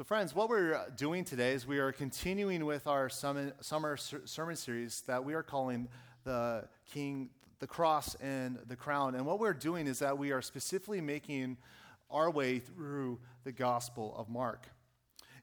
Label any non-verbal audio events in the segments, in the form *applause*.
So, friends, what we're doing today is we are continuing with our summer, sermon series that we are calling the King, the Cross, and the Crown. And what we're doing is that we are specifically making our way through the Gospel of Mark.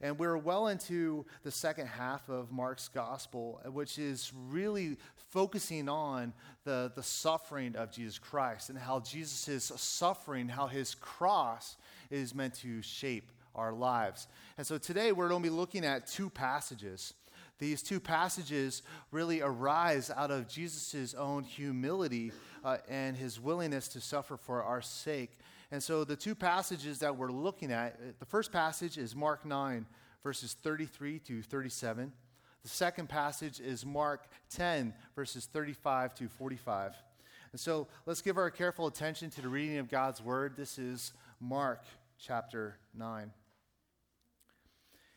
And we're well into the second half of Mark's gospel, which is really focusing on the, the suffering of Jesus Christ and how Jesus' suffering, how his cross is meant to shape our lives. And so today we're going to be looking at two passages. These two passages really arise out of Jesus' own humility uh, and his willingness to suffer for our sake. And so the two passages that we're looking at, uh, the first passage is Mark 9, verses 33 to 37. The second passage is Mark 10, verses 35 to 45. And so let's give our careful attention to the reading of God's word. This is Mark chapter 9.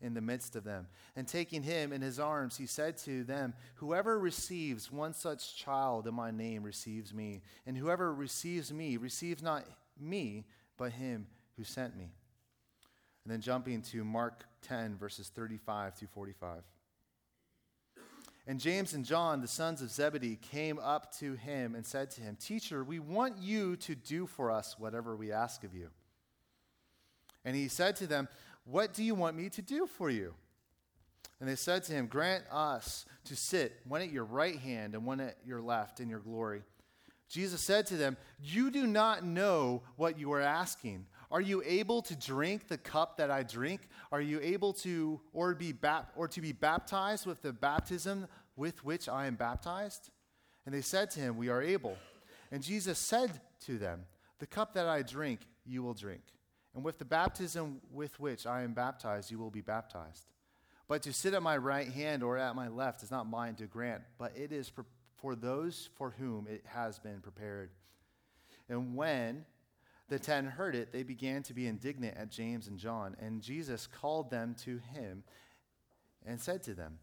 in the midst of them. And taking him in his arms, he said to them, Whoever receives one such child in my name receives me, and whoever receives me receives not me, but him who sent me. And then jumping to Mark 10, verses 35 to 45. And James and John, the sons of Zebedee, came up to him and said to him, Teacher, we want you to do for us whatever we ask of you. And he said to them, what do you want me to do for you? And they said to him, Grant us to sit, one at your right hand and one at your left, in your glory. Jesus said to them, You do not know what you are asking. Are you able to drink the cup that I drink? Are you able to or be bap- or to be baptized with the baptism with which I am baptized? And they said to him, We are able. And Jesus said to them, The cup that I drink, you will drink and with the baptism with which I am baptized, you will be baptized. But to sit at my right hand or at my left is not mine to grant, but it is for those for whom it has been prepared. And when the ten heard it, they began to be indignant at James and John. And Jesus called them to him and said to them,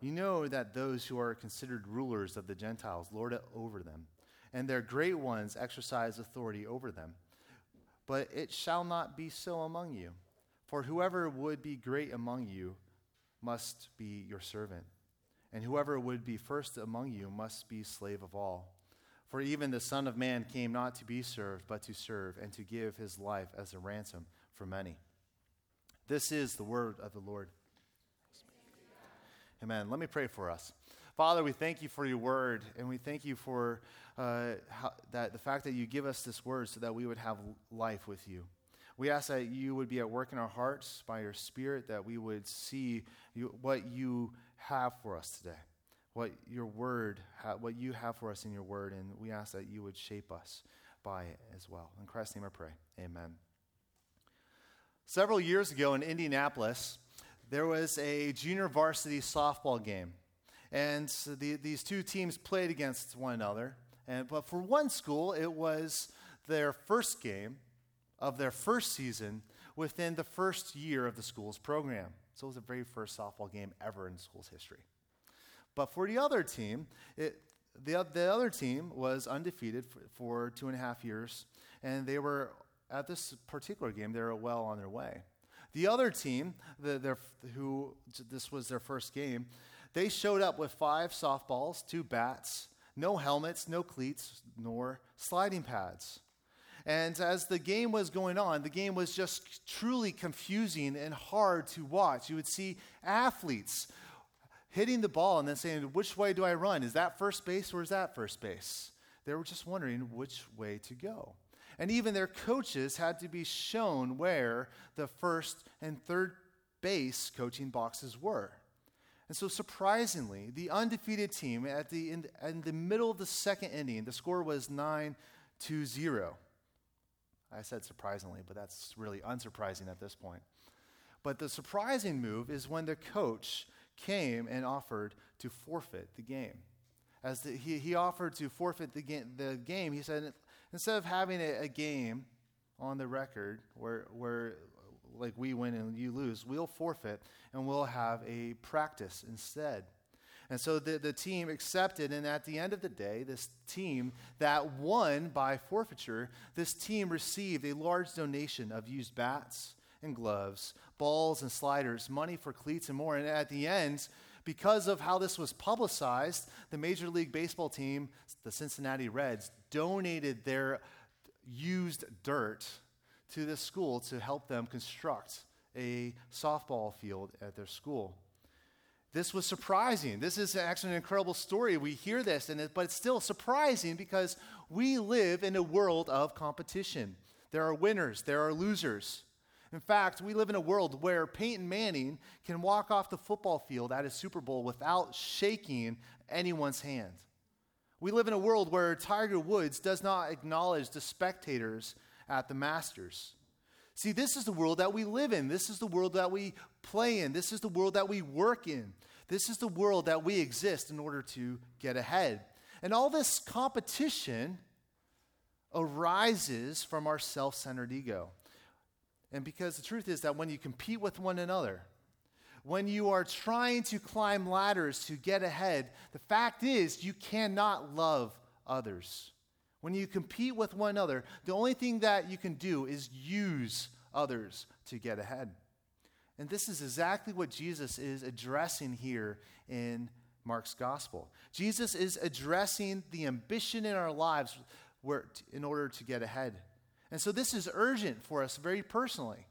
You know that those who are considered rulers of the Gentiles lord it over them, and their great ones exercise authority over them. But it shall not be so among you. For whoever would be great among you must be your servant, and whoever would be first among you must be slave of all. For even the Son of Man came not to be served, but to serve, and to give his life as a ransom for many. This is the word of the Lord. Amen. Let me pray for us. Father, we thank you for your word, and we thank you for uh, how, that the fact that you give us this word so that we would have life with you. We ask that you would be at work in our hearts by your Spirit, that we would see you, what you have for us today, what your word, ha- what you have for us in your word, and we ask that you would shape us by it as well. In Christ's name I pray. Amen. Several years ago in Indianapolis, there was a junior varsity softball game. And so the, these two teams played against one another. And, but for one school, it was their first game of their first season within the first year of the school's program. So it was the very first softball game ever in school's history. But for the other team, it, the, the other team was undefeated for, for two and a half years, and they were, at this particular game, they were well on their way. The other team, the, their, who this was their first game, they showed up with five softballs, two bats, no helmets, no cleats, nor sliding pads. And as the game was going on, the game was just truly confusing and hard to watch. You would see athletes hitting the ball and then saying, Which way do I run? Is that first base or is that first base? They were just wondering which way to go. And even their coaches had to be shown where the first and third base coaching boxes were. And so, surprisingly, the undefeated team at the, in, in the middle of the second inning, the score was 9 to 0. I said surprisingly, but that's really unsurprising at this point. But the surprising move is when the coach came and offered to forfeit the game. As the, he, he offered to forfeit the, ga- the game, he said, instead of having a, a game on the record where, where like we win and you lose, we'll forfeit and we'll have a practice instead. And so the, the team accepted, and at the end of the day, this team that won by forfeiture, this team received a large donation of used bats and gloves, balls and sliders, money for cleats and more. And at the end, because of how this was publicized, the Major League Baseball team, the Cincinnati Reds, donated their used dirt to this school to help them construct a softball field at their school. This was surprising. This is actually an incredible story. We hear this, and it, but it's still surprising because we live in a world of competition. There are winners, there are losers. In fact, we live in a world where Peyton Manning can walk off the football field at a Super Bowl without shaking anyone's hand. We live in a world where Tiger Woods does not acknowledge the spectators at the Masters. See, this is the world that we live in. This is the world that we play in. This is the world that we work in. This is the world that we exist in order to get ahead. And all this competition arises from our self centered ego. And because the truth is that when you compete with one another, when you are trying to climb ladders to get ahead, the fact is you cannot love others. When you compete with one another, the only thing that you can do is use others to get ahead. And this is exactly what Jesus is addressing here in Mark's gospel. Jesus is addressing the ambition in our lives where, in order to get ahead. And so this is urgent for us very personally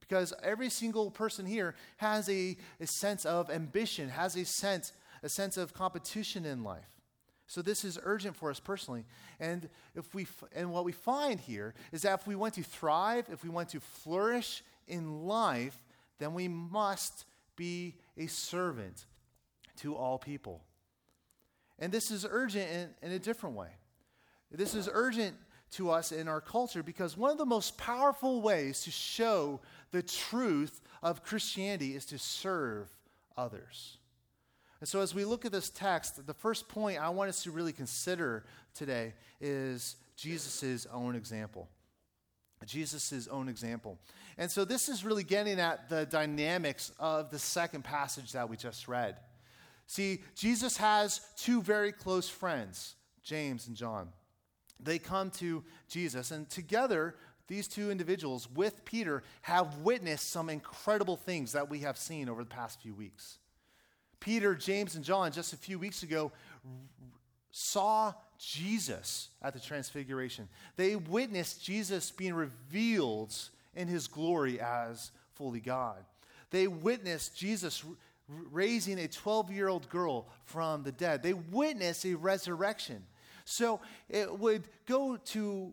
because every single person here has a, a sense of ambition, has a sense, a sense of competition in life. So this is urgent for us personally. And if we and what we find here is that if we want to thrive, if we want to flourish in life, then we must be a servant to all people. And this is urgent in, in a different way. This is urgent to us in our culture because one of the most powerful ways to show the truth of Christianity is to serve others. And so, as we look at this text, the first point I want us to really consider today is Jesus' own example. Jesus' own example. And so, this is really getting at the dynamics of the second passage that we just read. See, Jesus has two very close friends, James and John they come to Jesus, and together, these two individuals with Peter have witnessed some incredible things that we have seen over the past few weeks. Peter, James, and John, just a few weeks ago, saw Jesus at the Transfiguration. They witnessed Jesus being revealed in his glory as fully God. They witnessed Jesus raising a 12 year old girl from the dead. They witnessed a resurrection. So it would go to,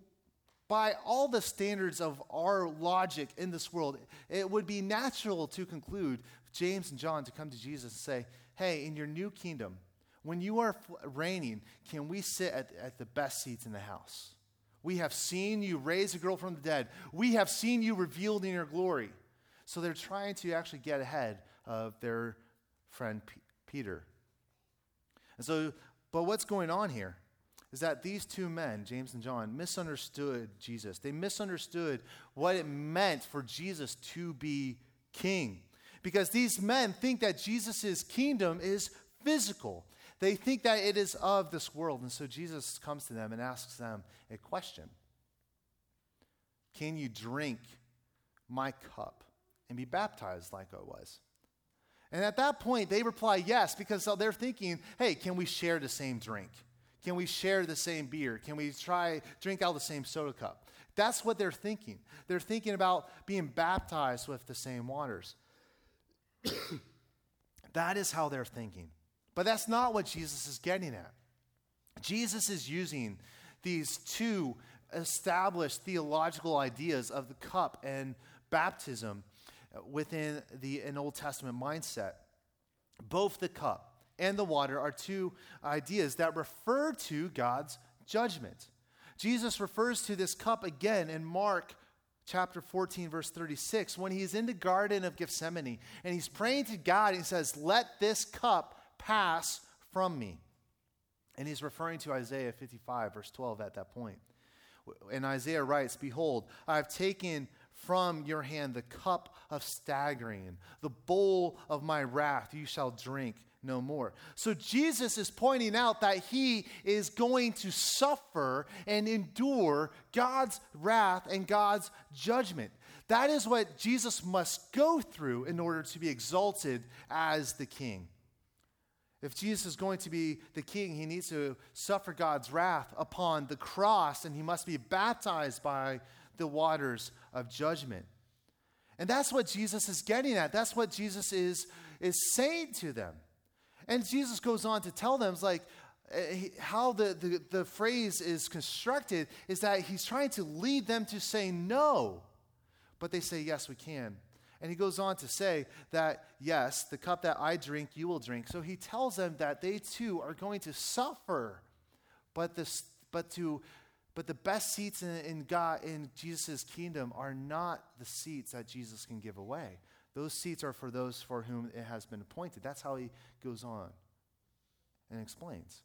by all the standards of our logic in this world, it would be natural to conclude James and John to come to Jesus and say, hey, in your new kingdom, when you are reigning, can we sit at, at the best seats in the house? We have seen you raise a girl from the dead. We have seen you revealed in your glory. So they're trying to actually get ahead of their friend P- Peter. And so, but what's going on here? is that these two men, James and John, misunderstood Jesus. They misunderstood what it meant for Jesus to be king. Because these men think that Jesus' kingdom is physical. They think that it is of this world. And so Jesus comes to them and asks them a question Can you drink my cup and be baptized like I was? And at that point, they reply yes, because they're thinking, hey, can we share the same drink? Can we share the same beer? Can we try drink out the same soda cup? That's what they're thinking. They're thinking about being baptized with the same waters. *coughs* that is how they're thinking. But that's not what Jesus is getting at. Jesus is using these two established theological ideas of the cup and baptism within the, an Old Testament mindset. Both the cup and the water are two ideas that refer to God's judgment. Jesus refers to this cup again in Mark chapter 14, verse 36, when he's in the Garden of Gethsemane and he's praying to God, he says, Let this cup pass from me. And he's referring to Isaiah 55, verse 12 at that point. And Isaiah writes, Behold, I have taken from your hand the cup of staggering, the bowl of my wrath you shall drink no more. So Jesus is pointing out that he is going to suffer and endure God's wrath and God's judgment. That is what Jesus must go through in order to be exalted as the king. If Jesus is going to be the king, he needs to suffer God's wrath upon the cross and he must be baptized by the waters of judgment. And that's what Jesus is getting at. That's what Jesus is, is saying to them. And Jesus goes on to tell them, like, eh, how the, the, the phrase is constructed is that he's trying to lead them to say no. But they say, yes, we can. And he goes on to say that, yes, the cup that I drink, you will drink. So he tells them that they too are going to suffer, but, this, but, to, but the best seats in, in, God, in Jesus' kingdom are not the seats that Jesus can give away. Those seats are for those for whom it has been appointed. That's how he goes on and explains.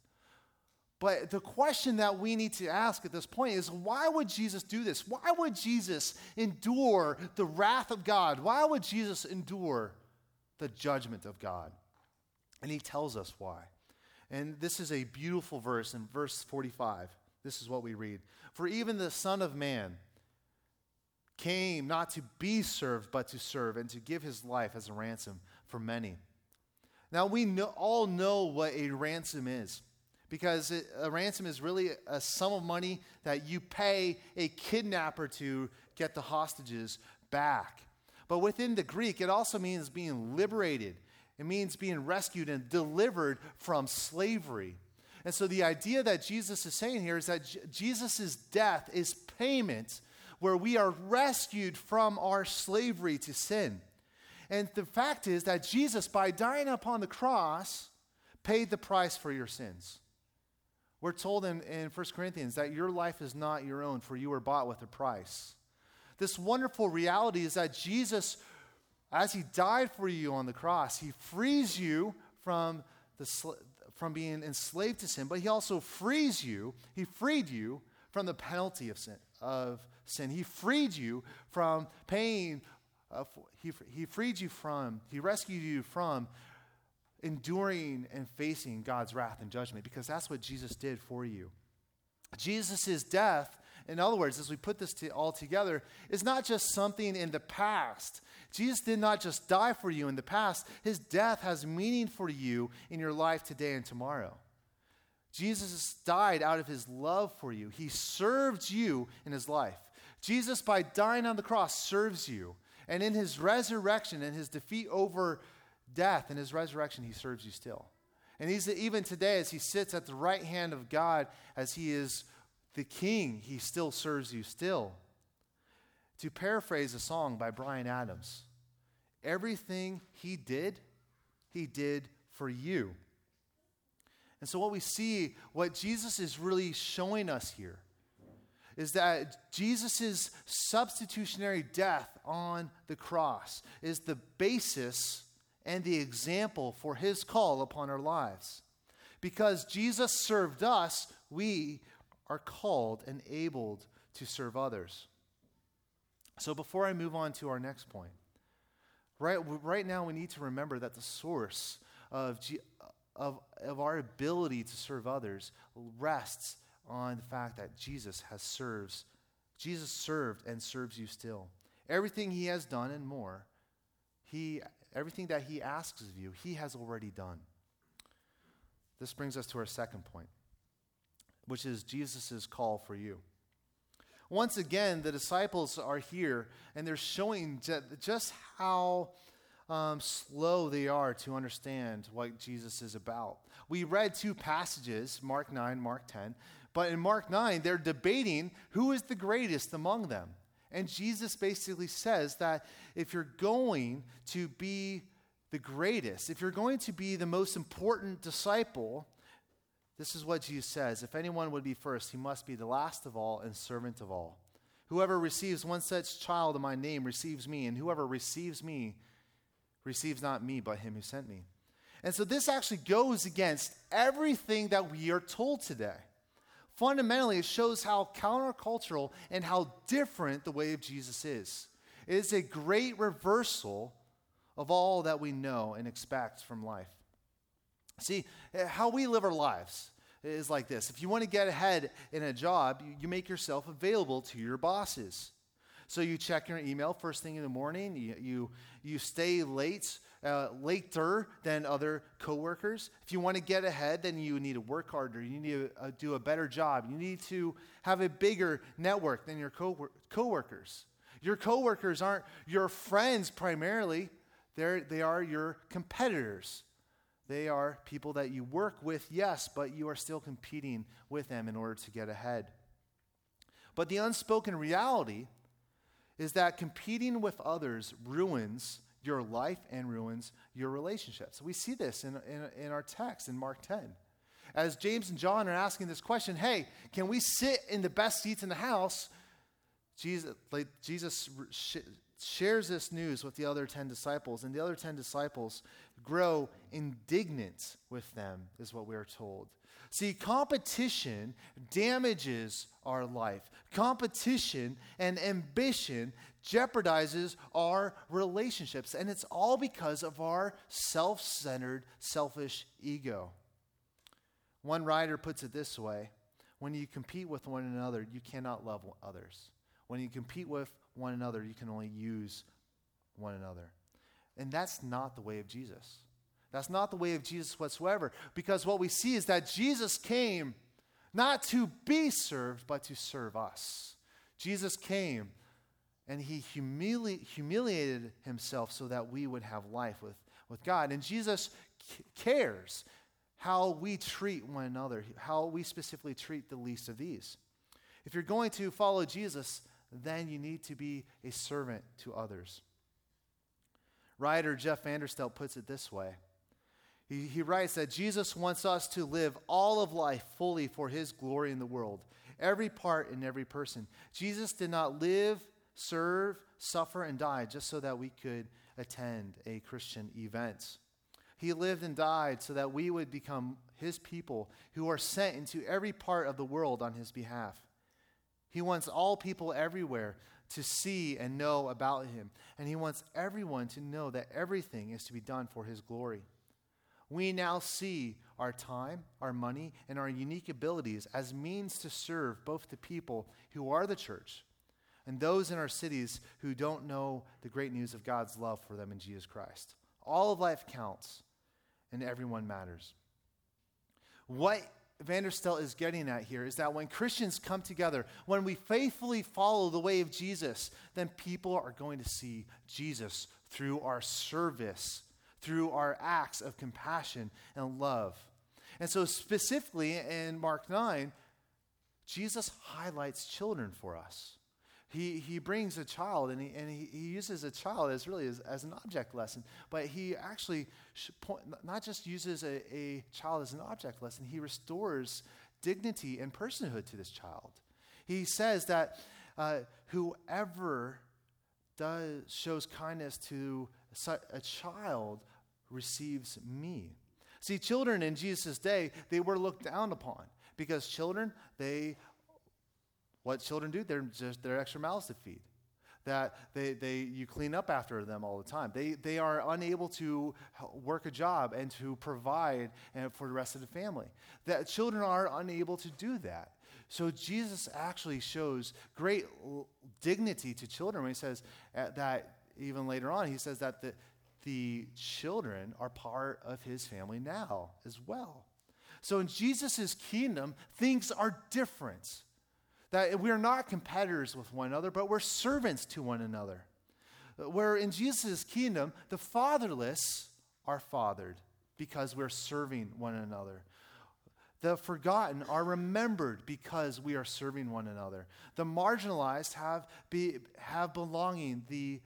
But the question that we need to ask at this point is why would Jesus do this? Why would Jesus endure the wrath of God? Why would Jesus endure the judgment of God? And he tells us why. And this is a beautiful verse in verse 45. This is what we read For even the Son of Man, came not to be served, but to serve, and to give his life as a ransom for many. Now, we know, all know what a ransom is, because it, a ransom is really a sum of money that you pay a kidnapper to get the hostages back. But within the Greek, it also means being liberated, it means being rescued and delivered from slavery. And so, the idea that Jesus is saying here is that J- Jesus' death is payment where we are rescued from our slavery to sin. And the fact is that Jesus, by dying upon the cross, paid the price for your sins. We're told in, in 1 Corinthians that your life is not your own, for you were bought with a price. This wonderful reality is that Jesus, as he died for you on the cross, he frees you from, the, from being enslaved to sin, but he also frees you, he freed you from the penalty of sin, of sin. He freed you from pain. uh, he, he freed you from, he rescued you from enduring and facing God's wrath and judgment because that's what Jesus did for you. Jesus' death, in other words, as we put this to, all together, is not just something in the past. Jesus did not just die for you in the past, his death has meaning for you in your life today and tomorrow. Jesus died out of his love for you. He served you in his life. Jesus, by dying on the cross, serves you. And in his resurrection and his defeat over death and his resurrection, he serves you still. And he's even today, as he sits at the right hand of God, as he is the king, he still serves you still. To paraphrase a song by Bryan Adams, everything he did, he did for you. And so, what we see, what Jesus is really showing us here, is that Jesus' substitutionary death on the cross is the basis and the example for his call upon our lives. Because Jesus served us, we are called and abled to serve others. So before I move on to our next point, right, right now we need to remember that the source of, of, of our ability to serve others rests on the fact that Jesus has serves. Jesus served and serves you still. Everything he has done and more, he, everything that he asks of you, he has already done. This brings us to our second point, which is Jesus' call for you. Once again, the disciples are here and they're showing just how um, slow they are to understand what Jesus is about. We read two passages, Mark 9, Mark 10, but in Mark 9, they're debating who is the greatest among them. And Jesus basically says that if you're going to be the greatest, if you're going to be the most important disciple, this is what Jesus says If anyone would be first, he must be the last of all and servant of all. Whoever receives one such child in my name receives me, and whoever receives me receives not me, but him who sent me. And so this actually goes against everything that we are told today. Fundamentally, it shows how countercultural and how different the way of Jesus is. It is a great reversal of all that we know and expect from life. See, how we live our lives is like this. If you want to get ahead in a job, you, you make yourself available to your bosses. So you check your email first thing in the morning, you, you, you stay late uh, later than other coworkers. If you want to get ahead, then you need to work harder. You need to uh, do a better job. You need to have a bigger network than your co- coworkers. Your coworkers aren't your friends primarily. They're, they are your competitors. They are people that you work with, yes, but you are still competing with them in order to get ahead. But the unspoken reality is that competing with others ruins your life and ruins your relationships. We see this in, in, in, our text in Mark 10. As James and John are asking this question hey, can we sit in the best seats in the house? Jesus, like, Jesus sh- shares this news with the other 10 disciples, and the other 10 disciples grow indignant with them, is what we are told. See, competition damages our life. Competition and ambition jeopardizes our relationships. And it's all because of our self centered, selfish ego. One writer puts it this way when you compete with one another, you cannot love others. When you compete with one another, you can only use one another. And that's not the way of Jesus. That's not the way of Jesus whatsoever. Because what we see is that Jesus came not to be served, but to serve us. Jesus came and he humili- humiliated himself so that we would have life with, with God. And Jesus c- cares how we treat one another, how we specifically treat the least of these. If you're going to follow Jesus, then you need to be a servant to others. Writer Jeff Vanderstelt puts it this way. He, he writes that Jesus wants us to live all of life fully for his glory in the world, every part and every person. Jesus did not live, serve, suffer, and die just so that we could attend a Christian event. He lived and died so that we would become his people who are sent into every part of the world on his behalf. He wants all people everywhere to see and know about him. And he wants everyone to know that everything is to be done for his glory. We now see our time, our money, and our unique abilities as means to serve both the people who are the church and those in our cities who don't know the great news of God's love for them in Jesus Christ. All of life counts, and everyone matters. What Vanderstelt is getting at here is that when Christians come together, when we faithfully follow the way of Jesus, then people are going to see Jesus through our service, through our acts of compassion and love. And so, specifically in Mark 9, Jesus highlights children for us. He, he brings a child and, he, and he, he uses a child as really as, as an object lesson, but he actually point, not just uses a, a child as an object lesson, he restores dignity and personhood to this child. He says that uh, whoever does, shows kindness to a child receives me. See, children in Jesus' day, they were looked down upon because children, they what children do, they're just they're extra mouths to feed. That they, they you clean up after them all the time. They, they are unable to work a job and to provide and for the rest of the family. That children are unable to do that. So Jesus actually shows great dignity to children when he says uh, that even later on, he says that the, the children are part of his family now as well. So in Jesus' kingdom, things are different. That we are not competitors with one another, but we're servants to one another. Where in Jesus' kingdom, the fatherless are fathered because we're serving one another. The forgotten are remembered because we are serving one another. The marginalized have, be, have belonging. The,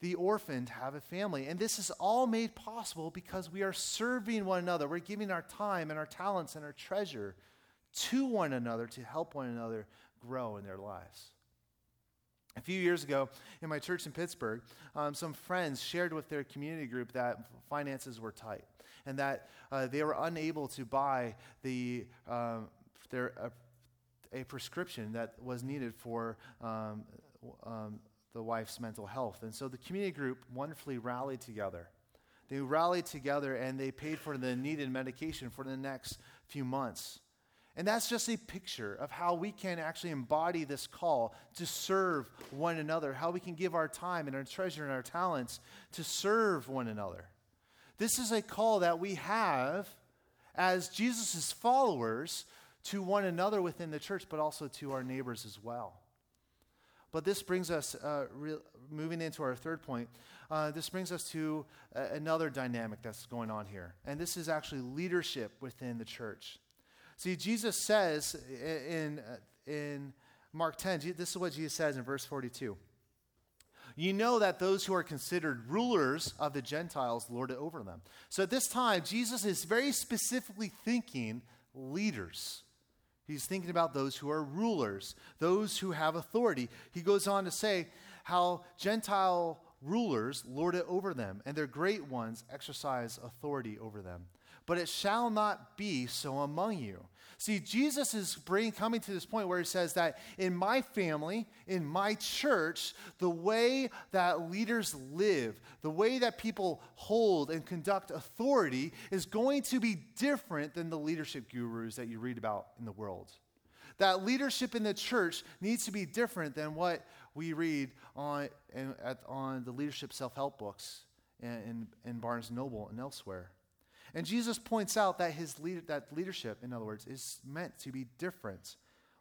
the orphaned have a family. And this is all made possible because we are serving one another. We're giving our time and our talents and our treasure to one another to help one another grow in their lives. A few years ago, in my church in Pittsburgh, um, some friends shared with their community group that finances were tight and that uh, they were unable to buy the, um, their, uh, a prescription that was needed for um, um, the wife's mental health. And so the community group wonderfully rallied together. They rallied together and they paid for the needed medication for the next few months. And that's just a picture of how we can actually embody this call to serve one another, how we can give our time and our treasure and our talents to serve one another. This is a call that we have as Jesus' followers to one another within the church, but also to our neighbors as well. But this brings us, uh, re- moving into our third point, uh, this brings us to uh, another dynamic that's going on here. And this is actually leadership within the church. See, Jesus says in, in Mark 10, this is what Jesus says in verse 42. You know that those who are considered rulers of the Gentiles lord it over them. So at this time, Jesus is very specifically thinking leaders. He's thinking about those who are rulers, those who have authority. He goes on to say how Gentile rulers lord it over them, and their great ones exercise authority over them but it shall not be so among you. See, Jesus is bring, coming to this point where he says that in my family, in my church, the way that leaders live, the way that people hold and conduct authority is going to be different than the leadership gurus that you read about in the world. That leadership in the church needs to be different than what we read on, on the leadership self help books in, in Barnes Noble and elsewhere. And Jesus points out that his lead, that leadership, in other words, is meant to be different.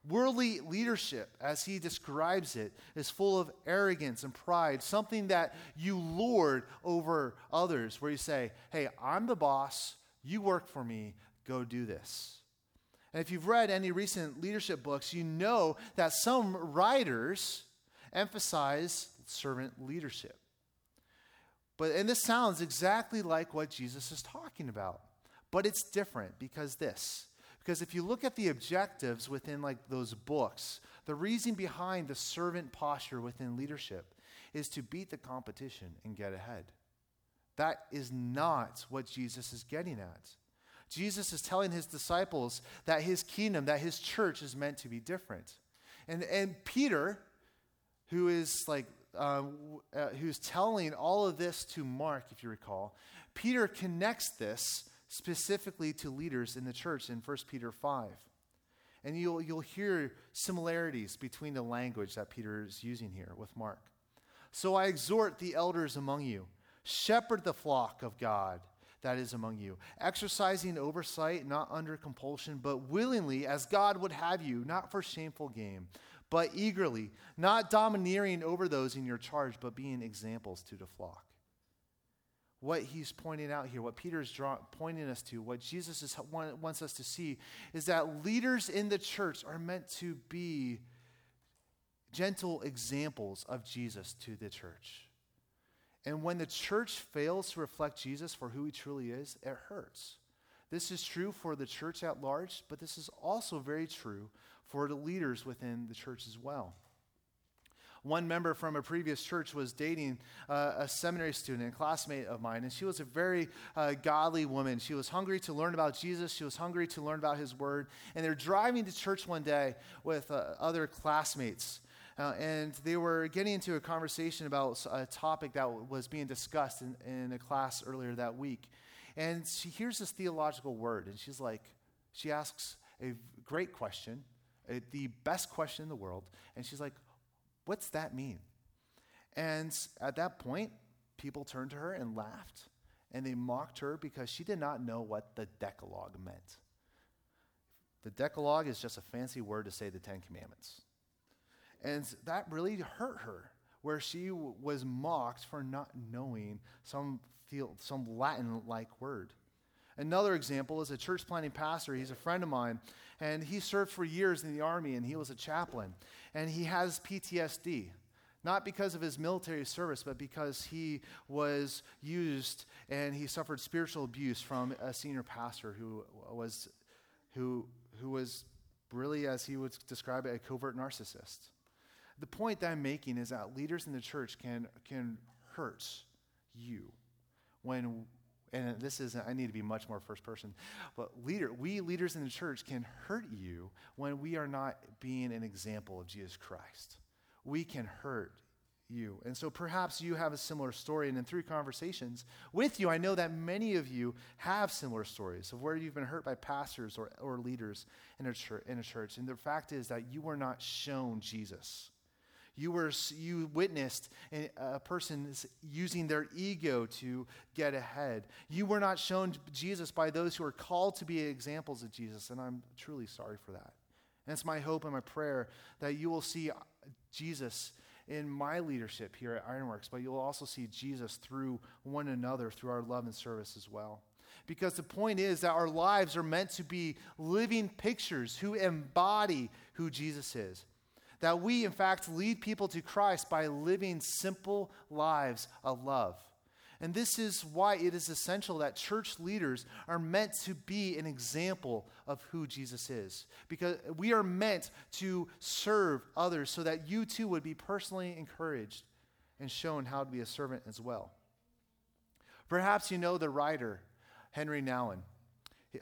Worldly leadership, as he describes it, is full of arrogance and pride, something that you lord over others, where you say, Hey, I'm the boss, you work for me, go do this. And if you've read any recent leadership books, you know that some writers emphasize servant leadership. But and this sounds exactly like what Jesus is talking about. But it's different because this. Because if you look at the objectives within like those books, the reason behind the servant posture within leadership is to beat the competition and get ahead. That is not what Jesus is getting at. Jesus is telling his disciples that his kingdom, that his church is meant to be different. And, and Peter, who is like um, uh, who's telling all of this to Mark, if you recall, Peter connects this specifically to leaders in the church in 1 Peter 5. And you'll, you'll hear similarities between the language that Peter is using here with Mark. So I exhort the elders among you, shepherd the flock of God that is among you, exercising oversight, not under compulsion, but willingly, as God would have you, not for shameful gain but eagerly, not domineering over those in your charge, but being examples to the flock. What he's pointing out here, what Peter is draw, pointing us to, what Jesus is, wants us to see, is that leaders in the church are meant to be gentle examples of Jesus to the church. And when the church fails to reflect Jesus for who he truly is, it hurts. This is true for the church at large, but this is also very true for the leaders within the church as well. One member from a previous church was dating uh, a seminary student, a classmate of mine, and she was a very uh, godly woman. She was hungry to learn about Jesus, she was hungry to learn about his word. And they're driving to church one day with uh, other classmates. Uh, and they were getting into a conversation about a topic that was being discussed in, in a class earlier that week. And she hears this theological word, and she's like, she asks a great question Uh, the best question in the world. And she's like, What's that mean? And at that point, people turned to her and laughed. And they mocked her because she did not know what the Decalogue meant. The Decalogue is just a fancy word to say the Ten Commandments. And that really hurt her, where she w- was mocked for not knowing some, feel, some Latin like word. Another example is a church planting pastor. He's a friend of mine, and he served for years in the army, and he was a chaplain. And he has PTSD, not because of his military service, but because he was used and he suffered spiritual abuse from a senior pastor who was, who, who was really, as he would describe it, a covert narcissist. The point that I'm making is that leaders in the church can, can hurt you when and this is I need to be much more first person, but leader, we leaders in the church can hurt you when we are not being an example of Jesus Christ. We can hurt you. And so perhaps you have a similar story. And in three conversations with you, I know that many of you have similar stories of where you've been hurt by pastors or, or leaders in a, in a church. And the fact is that you were not shown Jesus. You, were, you witnessed a person using their ego to get ahead. You were not shown Jesus by those who are called to be examples of Jesus, and I'm truly sorry for that. And it's my hope and my prayer that you will see uh, Jesus in my leadership here at Ironworks, but you'll also see Jesus through one another, through our love and service as well. Because the point is that our lives are meant to be living pictures who embody who Jesus is. That we, in fact, lead people to Christ by living simple lives of love. And this is why it is essential that church leaders are meant to be an example of who Jesus is. Because we are meant to serve others so that you too would be personally encouraged and shown how to be a servant as well. Perhaps you know the writer, Henri Nouwen.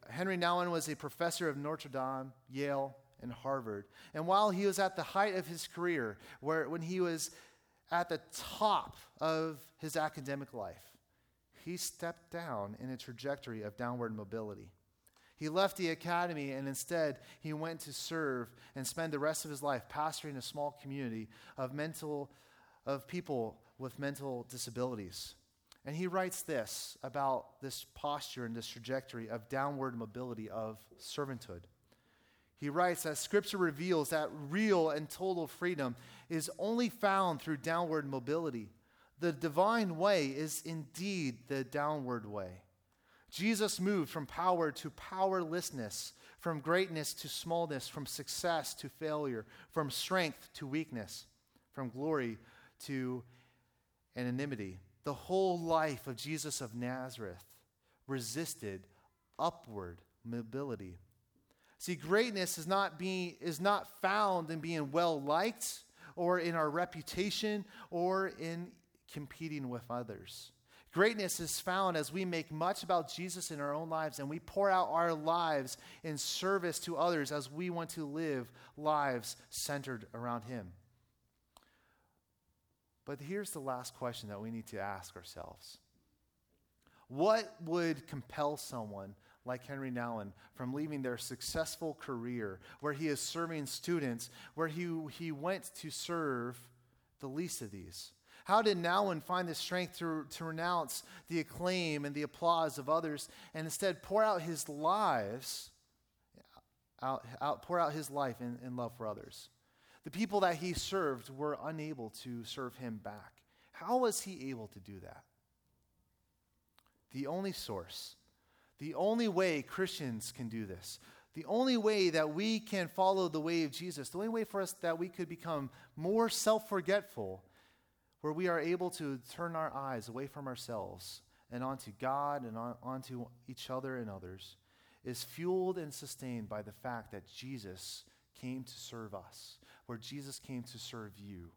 Henri Nouwen was a professor of Notre Dame, Yale, and Harvard. And while he was at the height of his career, where, when he was at the top of his academic life, he stepped down in a trajectory of downward mobility. He left the academy and instead he went to serve and spend the rest of his life pastoring a small community of mental of people with mental disabilities. And he writes this about this posture and this trajectory of downward mobility of servanthood. He writes that scripture reveals that real and total freedom is only found through downward mobility. The divine way is indeed the downward way. Jesus moved from power to powerlessness, from greatness to smallness, from success to failure, from strength to weakness, from glory to anonymity. The whole life of Jesus of Nazareth resisted upward mobility. See, greatness is not, being, is not found in being well liked or in our reputation or in competing with others. Greatness is found as we make much about Jesus in our own lives and we pour out our lives in service to others as we want to live lives centered around Him. But here's the last question that we need to ask ourselves What would compel someone like Henri Nouwen from leaving their successful career where he is serving students, where he, he went to serve the least of these. How did Nouwen find the strength to, to renounce the acclaim and the applause of others and instead pour out his lives, out, out, pour out his life in, in love for others? The people that he served were unable to serve him back. How was he able to do that? The only source the only way Christians can do this, the only way that we can follow the way of Jesus, the only way for us that we could become more self forgetful, where we are able to turn our eyes away from ourselves and onto God and on, onto each other and others, is fueled and sustained by the fact that Jesus came to serve us, where Jesus came to serve you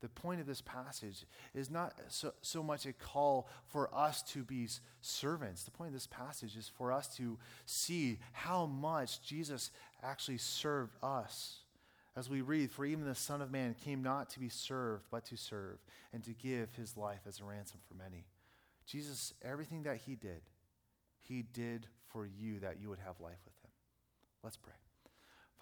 the point of this passage is not so, so much a call for us to be servants. The point of this passage is for us to see how much Jesus actually served us. As we read, for even the Son of Man came not to be served, but to serve, and to give his life as a ransom for many. Jesus, everything that he did, he did for you that you would have life with him. Let's pray.